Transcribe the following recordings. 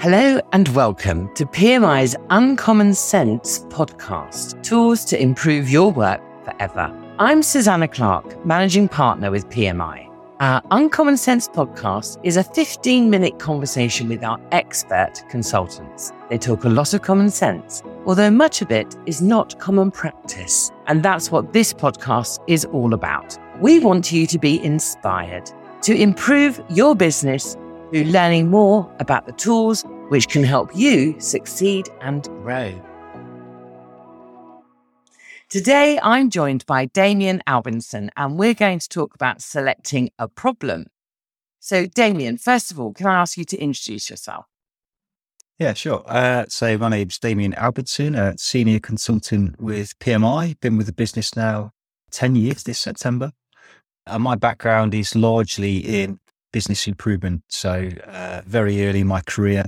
Hello and welcome to PMI's Uncommon Sense podcast Tools to Improve Your Work Forever. I'm Susanna Clark, Managing Partner with PMI. Our Uncommon Sense podcast is a 15 minute conversation with our expert consultants. They talk a lot of common sense, although much of it is not common practice. And that's what this podcast is all about. We want you to be inspired to improve your business through learning more about the tools which can help you succeed and grow. Today, I'm joined by Damion Albinson, and we're going to talk about selecting a problem. So, Damion, first of all, can I ask you to introduce yourself? Yeah, sure. Uh, so, my name's Damion Albinson, a senior consultant with PMI. Been with the business now 10 years this September. And my background is largely in business improvement. So, uh, very early in my career,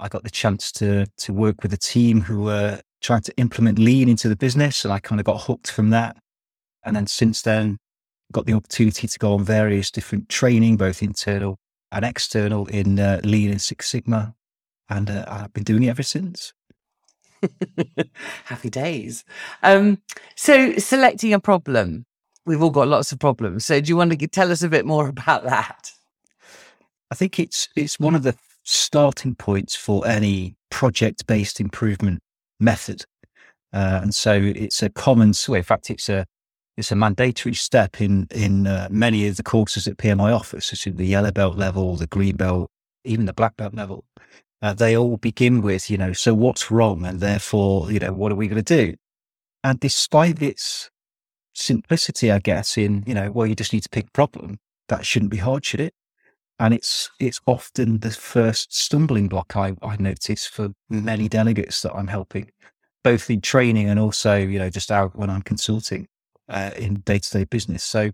I got the chance to to work with a team who were trying to implement lean into the business, and I kind of got hooked from that. And then since then, got the opportunity to go on various different training, both internal and external, in uh, lean and Six Sigma, and uh, I've been doing it ever since. Happy days. Um, so, selecting a problem. We've all got lots of problems. So, do you want to tell us a bit more about that? I think it's it's one of the starting points for any project based improvement method. Uh, and so it's a common, in fact, it's a it's a mandatory step in in uh, many of the courses that PMI offers, such as the yellow belt level, the green belt, even the black belt level. Uh, they all begin with, you know, so what's wrong, and therefore, you know, what are we going to do? And despite its simplicity, I guess, in you know, well, you just need to pick a problem. That shouldn't be hard, should it? And it's it's often the first stumbling block I, I notice for many delegates that I'm helping, both in training and also, you know, just out when I'm consulting uh, in day to day business. So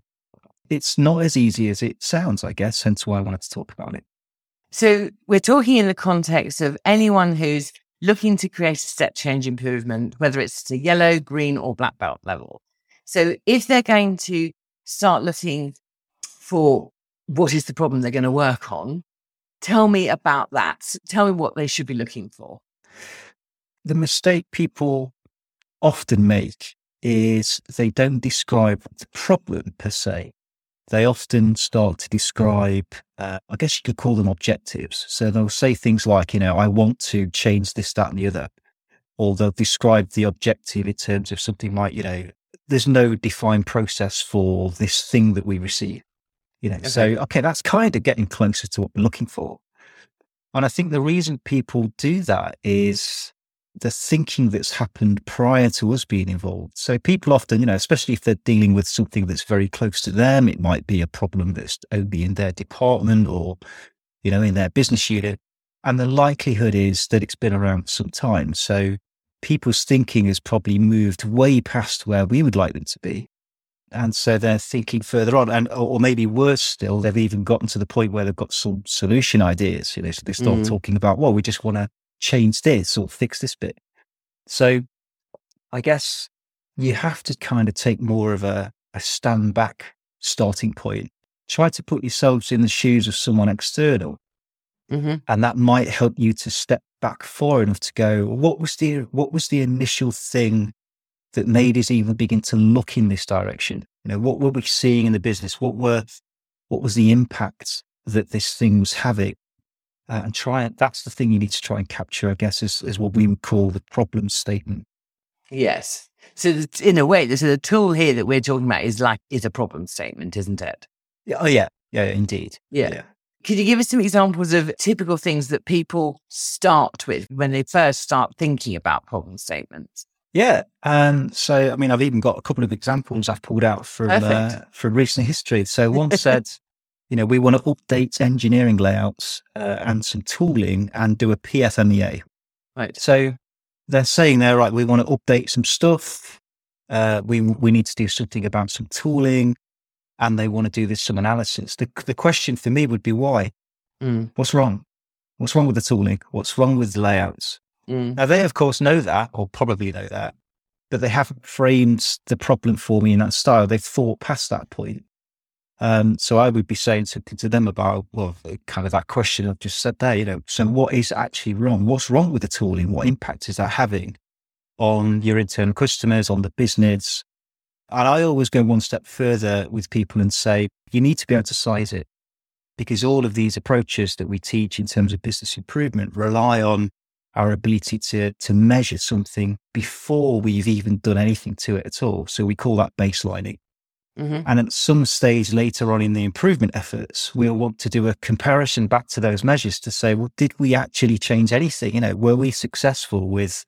it's not as easy as it sounds, I guess, hence why I wanted to talk about it. So we're talking in the context of anyone who's looking to create a step change improvement, whether it's to yellow, green, or black belt level. So if they're going to start looking for what is the problem they're going to work on. Tell me about that. Tell me what they should be looking for. The mistake people often make is they don't describe the problem per se. They often start to describe, uh, I guess you could call them objectives. So they'll say things like, you know, I want to change this, that, and the other. Or they'll describe the objective in terms of something like, you know, there's no defined process for this thing that we receive. You know, okay. so okay, that's kind of getting closer to what we're looking for. And I think the reason people do that is the thinking that's happened prior to us being involved. So people often, you know, especially if they're dealing with something that's very close to them, it might be a problem that's only in their department or, you know, in their business unit. And the likelihood is that it's been around some time. So people's thinking has probably moved way past where we would like them to be and so they're thinking further on and or maybe worse still they've even gotten to the point where they've got some solution ideas you know so they start mm. talking about well we just want to change this or fix this bit so i guess you have to kind of take more of a, a stand back starting point try to put yourselves in the shoes of someone external mm-hmm. and that might help you to step back far enough to go what was the what was the initial thing that made us even begin to look in this direction? You know, what were we seeing in the business? What were, what was the impact that this thing was having? Uh, and try it. That's the thing you need to try and capture, I guess, is, is what we would call the problem statement. Yes. So in a way, so the tool here that we're talking about is like is a problem statement, isn't it? Yeah, oh yeah, yeah, indeed. Yeah. yeah. Could you give us some examples of typical things that people start with when they first start thinking about problem statements? Yeah, and so I mean, I've even got a couple of examples I've pulled out from uh, from recent history. So one said, you know, we want to update engineering layouts uh, and some tooling and do a PFMEA. Right. So they're saying there, right, we want to update some stuff. Uh, we we need to do something about some tooling, and they want to do this some analysis. The the question for me would be why? Mm. What's wrong? What's wrong with the tooling? What's wrong with the layouts? Mm. Now, they, of course, know that, or probably know that, but they haven't framed the problem for me in that style. They've thought past that point. Um, so I would be saying something to them about, well, kind of that question I've just said there, you know, so what is actually wrong? What's wrong with the tooling? What impact is that having on your internal customers, on the business? And I always go one step further with people and say, you need to be able to size it because all of these approaches that we teach in terms of business improvement rely on our ability to, to measure something before we've even done anything to it at all. So we call that baselining. Mm-hmm. And at some stage later on in the improvement efforts, we'll want to do a comparison back to those measures to say, well, did we actually change anything? You know, were we successful with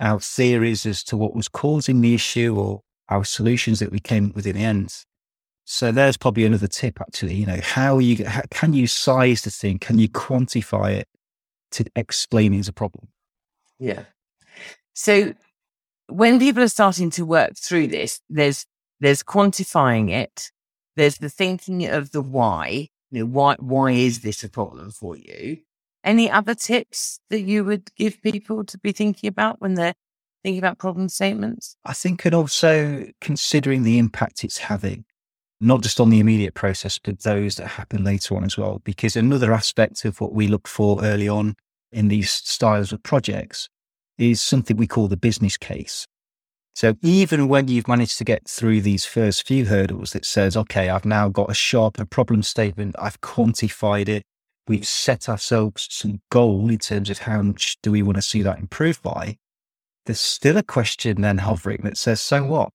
our theories as to what was causing the issue or our solutions that we came up with in the end? So there's probably another tip actually, you know, how you, how, can you size the thing? Can you quantify it to explain it as a problem? Yeah. So when people are starting to work through this, there's there's quantifying it. There's the thinking of the why. You know, why why is this a problem for you? Any other tips that you would give people to be thinking about when they're thinking about problem statements? I think, and also considering the impact it's having, not just on the immediate process, but those that happen later on as well. Because another aspect of what we look for early on in these styles of projects is something we call the business case. So even when you've managed to get through these first few hurdles that says, okay, I've now got a sharper problem statement, I've quantified it, we've set ourselves some goal in terms of how much do we want to see that improved by, there's still a question then hovering that says, so what?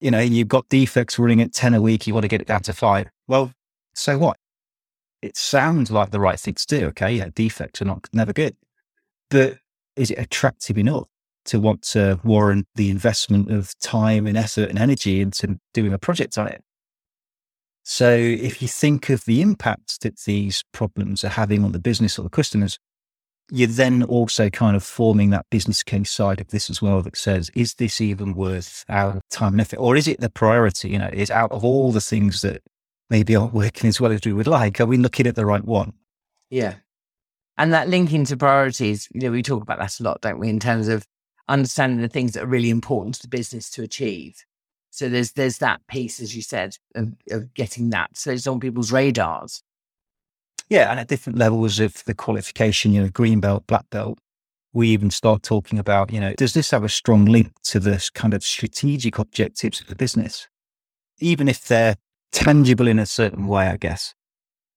You know, you've got defects running at 10 a week, you want to get it down to five. Well, so what? It sounds like the right thing to do. Okay. Yeah. Defects are not never good, but is it attractive enough? to want to warrant the investment of time and effort and energy into doing a project on it. So if you think of the impact that these problems are having on the business or the customers, you're then also kind of forming that business case side of this as well that says, is this even worth our time and effort? Or is it the priority? You know, is out of all the things that maybe aren't working as well as we would like, are we looking at the right one? Yeah. And that linking to priorities, you know, we talk about that a lot, don't we, in terms of understanding the things that are really important to the business to achieve. So there's there's that piece, as you said, of, of getting that. So it's on people's radars. Yeah, and at different levels of the qualification, you know, green belt, black belt, we even start talking about, you know, does this have a strong link to this kind of strategic objectives of the business, even if they're tangible in a certain way, I guess.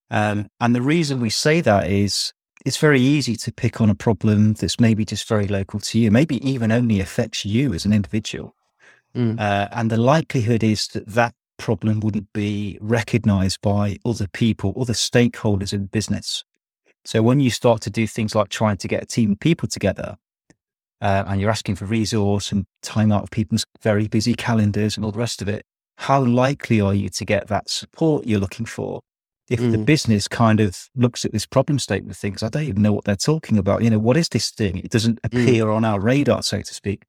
Um, and the reason we say that is it's very easy to pick on a problem that's maybe just very local to you, maybe even only affects you as an individual. Mm. Uh, and the likelihood is that that problem wouldn't be recognized by other people, other stakeholders in business. So when you start to do things like trying to get a team of people together, uh, and you're asking for resource and time out of people's very busy calendars and all the rest of it, how likely are you to get that support you're looking for if mm. the business kind of looks at this problem statement and thinks, I don't even know what they're talking about. You know, what is this thing? It doesn't mm. appear mm. on our radar, so to speak.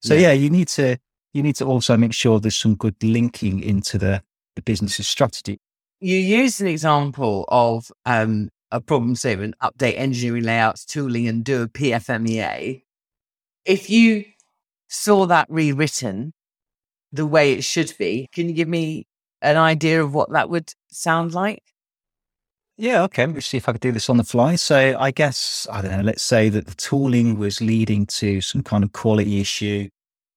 So yeah. yeah. you need to you need to also make sure there's some good linking into the, the business's strategy. You used an example of um, a problem statement, update engineering layouts, tooling, and do a PFMEA. If you saw that rewritten the way it should be, can you give me an idea of what that would sound like? Yeah, okay. Let's see if I could do this on the fly. So I guess, I don't know, let's say that the tooling was leading to some kind of quality issue.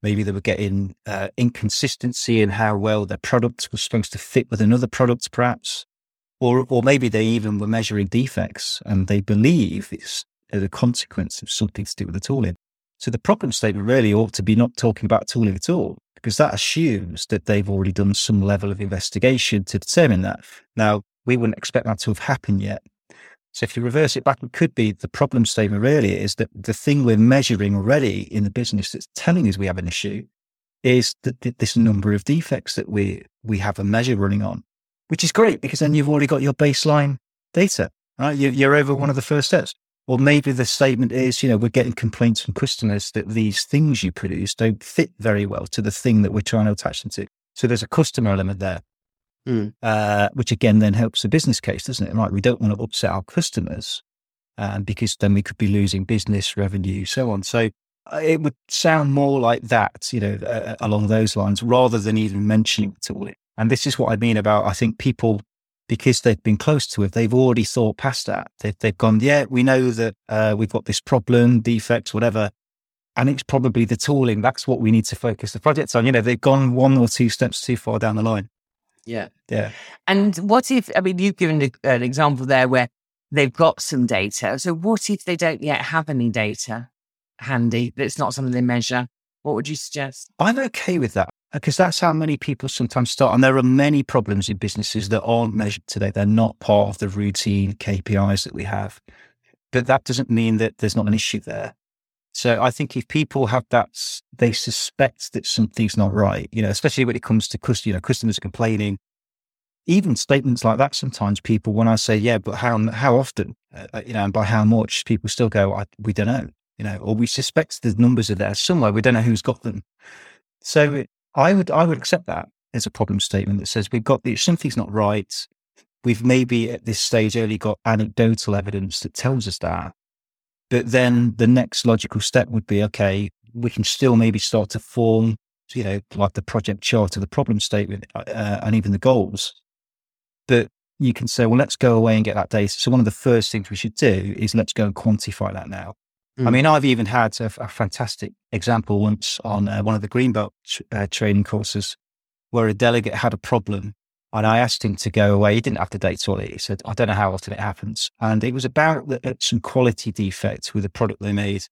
Maybe they were getting uh, inconsistency in how well their product was supposed to fit with another product, perhaps. Or, or maybe they even were measuring defects and they believe it's a consequence of something to do with the tooling. So the problem statement really ought to be not talking about tooling at all, because that assumes that they've already done some level of investigation to determine that. Now, we wouldn't expect that to have happened yet. So if you reverse it back, it could be the problem statement really is that the thing we're measuring already in the business that's telling us we have an issue is that this number of defects that we, we have a measure running on, which is great because then you've already got your baseline data, right? You're over one of the first steps. Or maybe the statement is, you know, we're getting complaints from customers that these things you produce don't fit very well to the thing that we're trying to attach them to. So there's a customer element there mm. uh, which again then helps the business case, doesn't it? Right, we don't want to upset our customers um, because then we could be losing business revenue, so on. So uh, it would sound more like that, you know, uh, along those lines, rather than even mentioning it all. And this is what I mean about, I think people, because they've been close to it, they've already thought past that. They've, they've gone, yeah, we know that uh, we've got this problem, defects, whatever. And it's probably the tooling. That's what we need to focus the projects on. You know, they've gone one or two steps too far down the line. Yeah. Yeah. And what if, I mean, you've given an example there where they've got some data. So what if they don't yet have any data handy? That's not something they measure. What would you suggest? I'm okay with that because that's how many people sometimes start. And there are many problems in businesses that aren't measured today. They're not part of the routine KPIs that we have. But that doesn't mean that there's not an issue there. So I think if people have that, they suspect that something's not right, you know, especially when it comes to customers, you know, customers complaining, even statements like that. Sometimes people, when I say, yeah, but how, how often, uh, you know, and by how much people still go, we don't know, you know, or we suspect the numbers are there somewhere. We don't know who's got them. So I would, I would accept that as a problem statement that says we've got the, something's not right. We've maybe at this stage only got anecdotal evidence that tells us that. But then the next logical step would be, okay, we can still maybe start to form, you know, like the project chart or the problem statement uh, and even the goals. But you can say, well, let's go away and get that data. So one of the first things we should do is let's go and quantify that now. Mm. I mean, I've even had a, a fantastic example once on uh, one of the Greenbelt uh, training courses where a delegate had a problem and I asked him to go away. He didn't have the date it. He said, I don't know how often it happens. And it was about the, uh, some quality defects with the product they made.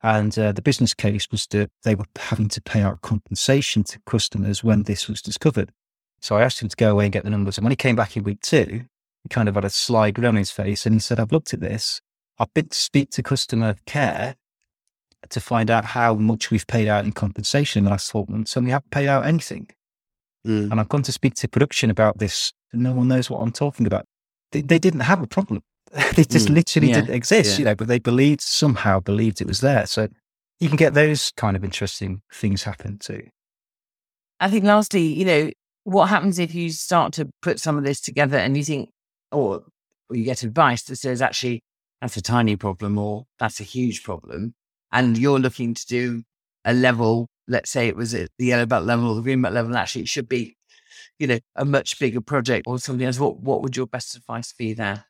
And uh, the business case was that they were having to pay out compensation to customers when this was discovered. So I asked him to go away and get the numbers. And when he came back in week two, he kind of had a sly grin on his face and he said, I've looked at this. I've been to speak to customer care to find out how much we've paid out in compensation in the last 12 months, and we haven't paid out anything. Mm. And I've gone to speak to production about this, and no one knows what I'm talking about. They, they didn't have a problem. they just mm. literally yeah. didn't exist, yeah. you know, but they believed, somehow believed it was there. So you can get those kind of interesting things happen too. I think lastly, you know, what happens if you start to put some of this together and you think, or, or you get advice that says, actually, that's a tiny problem or that's a huge problem. And you're looking to do a level let's say it was at the yellow belt level or the green belt level, actually it should be, you know, a much bigger project or something else. What what would your best advice be there?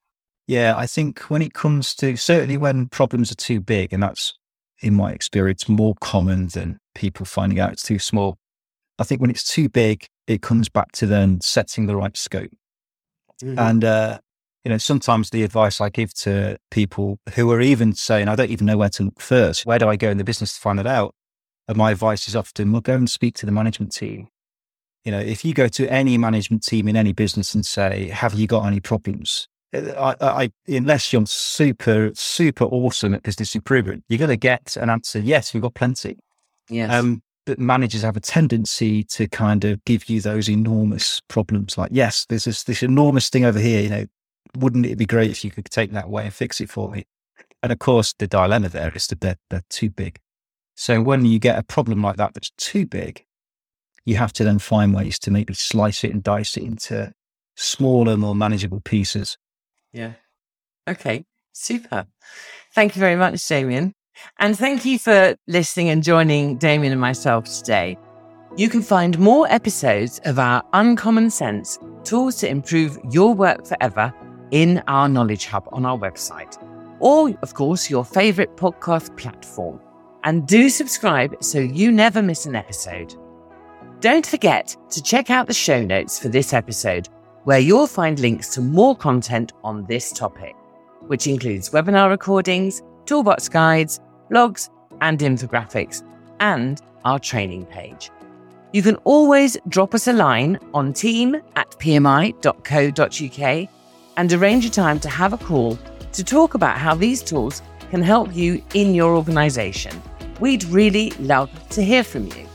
Yeah, I think when it comes to certainly when problems are too big, and that's in my experience more common than people finding out it's too small. I think when it's too big, it comes back to then setting the right scope. Mm-hmm. And uh, you know, sometimes the advice I give to people who are even saying, I don't even know where to look first. Where do I go in the business to find it out? And my advice is often, well, go and speak to the management team. You know, if you go to any management team in any business and say, have you got any problems? I, I, unless you're super, super awesome at business improvement, you're going to get an answer. Yes, we've got plenty. Yes. Um, but managers have a tendency to kind of give you those enormous problems. Like, yes, there's this, this enormous thing over here. You know, wouldn't it be great if you could take that away and fix it for me? And of course, the dilemma there is that they're, they're too big. So when you get a problem like that that's too big, you have to then find ways to maybe slice it and dice it into smaller, more manageable pieces. Yeah. Okay. Super. Thank you very much, Damion. And thank you for listening and joining Damion and myself today. You can find more episodes of our Uncommon Sense tools to improve your work forever in our Knowledge Hub on our website, or, of course, your favorite podcast platform and do subscribe so you never miss an episode. Don't forget to check out the show notes for this episode, where you'll find links to more content on this topic, which includes webinar recordings, toolbox guides, blogs, and infographics, and our training page. You can always drop us a line on team at pmi.co.uk and arrange a time to have a call to talk about how these tools can help you in your organisation. We'd really love to hear from you.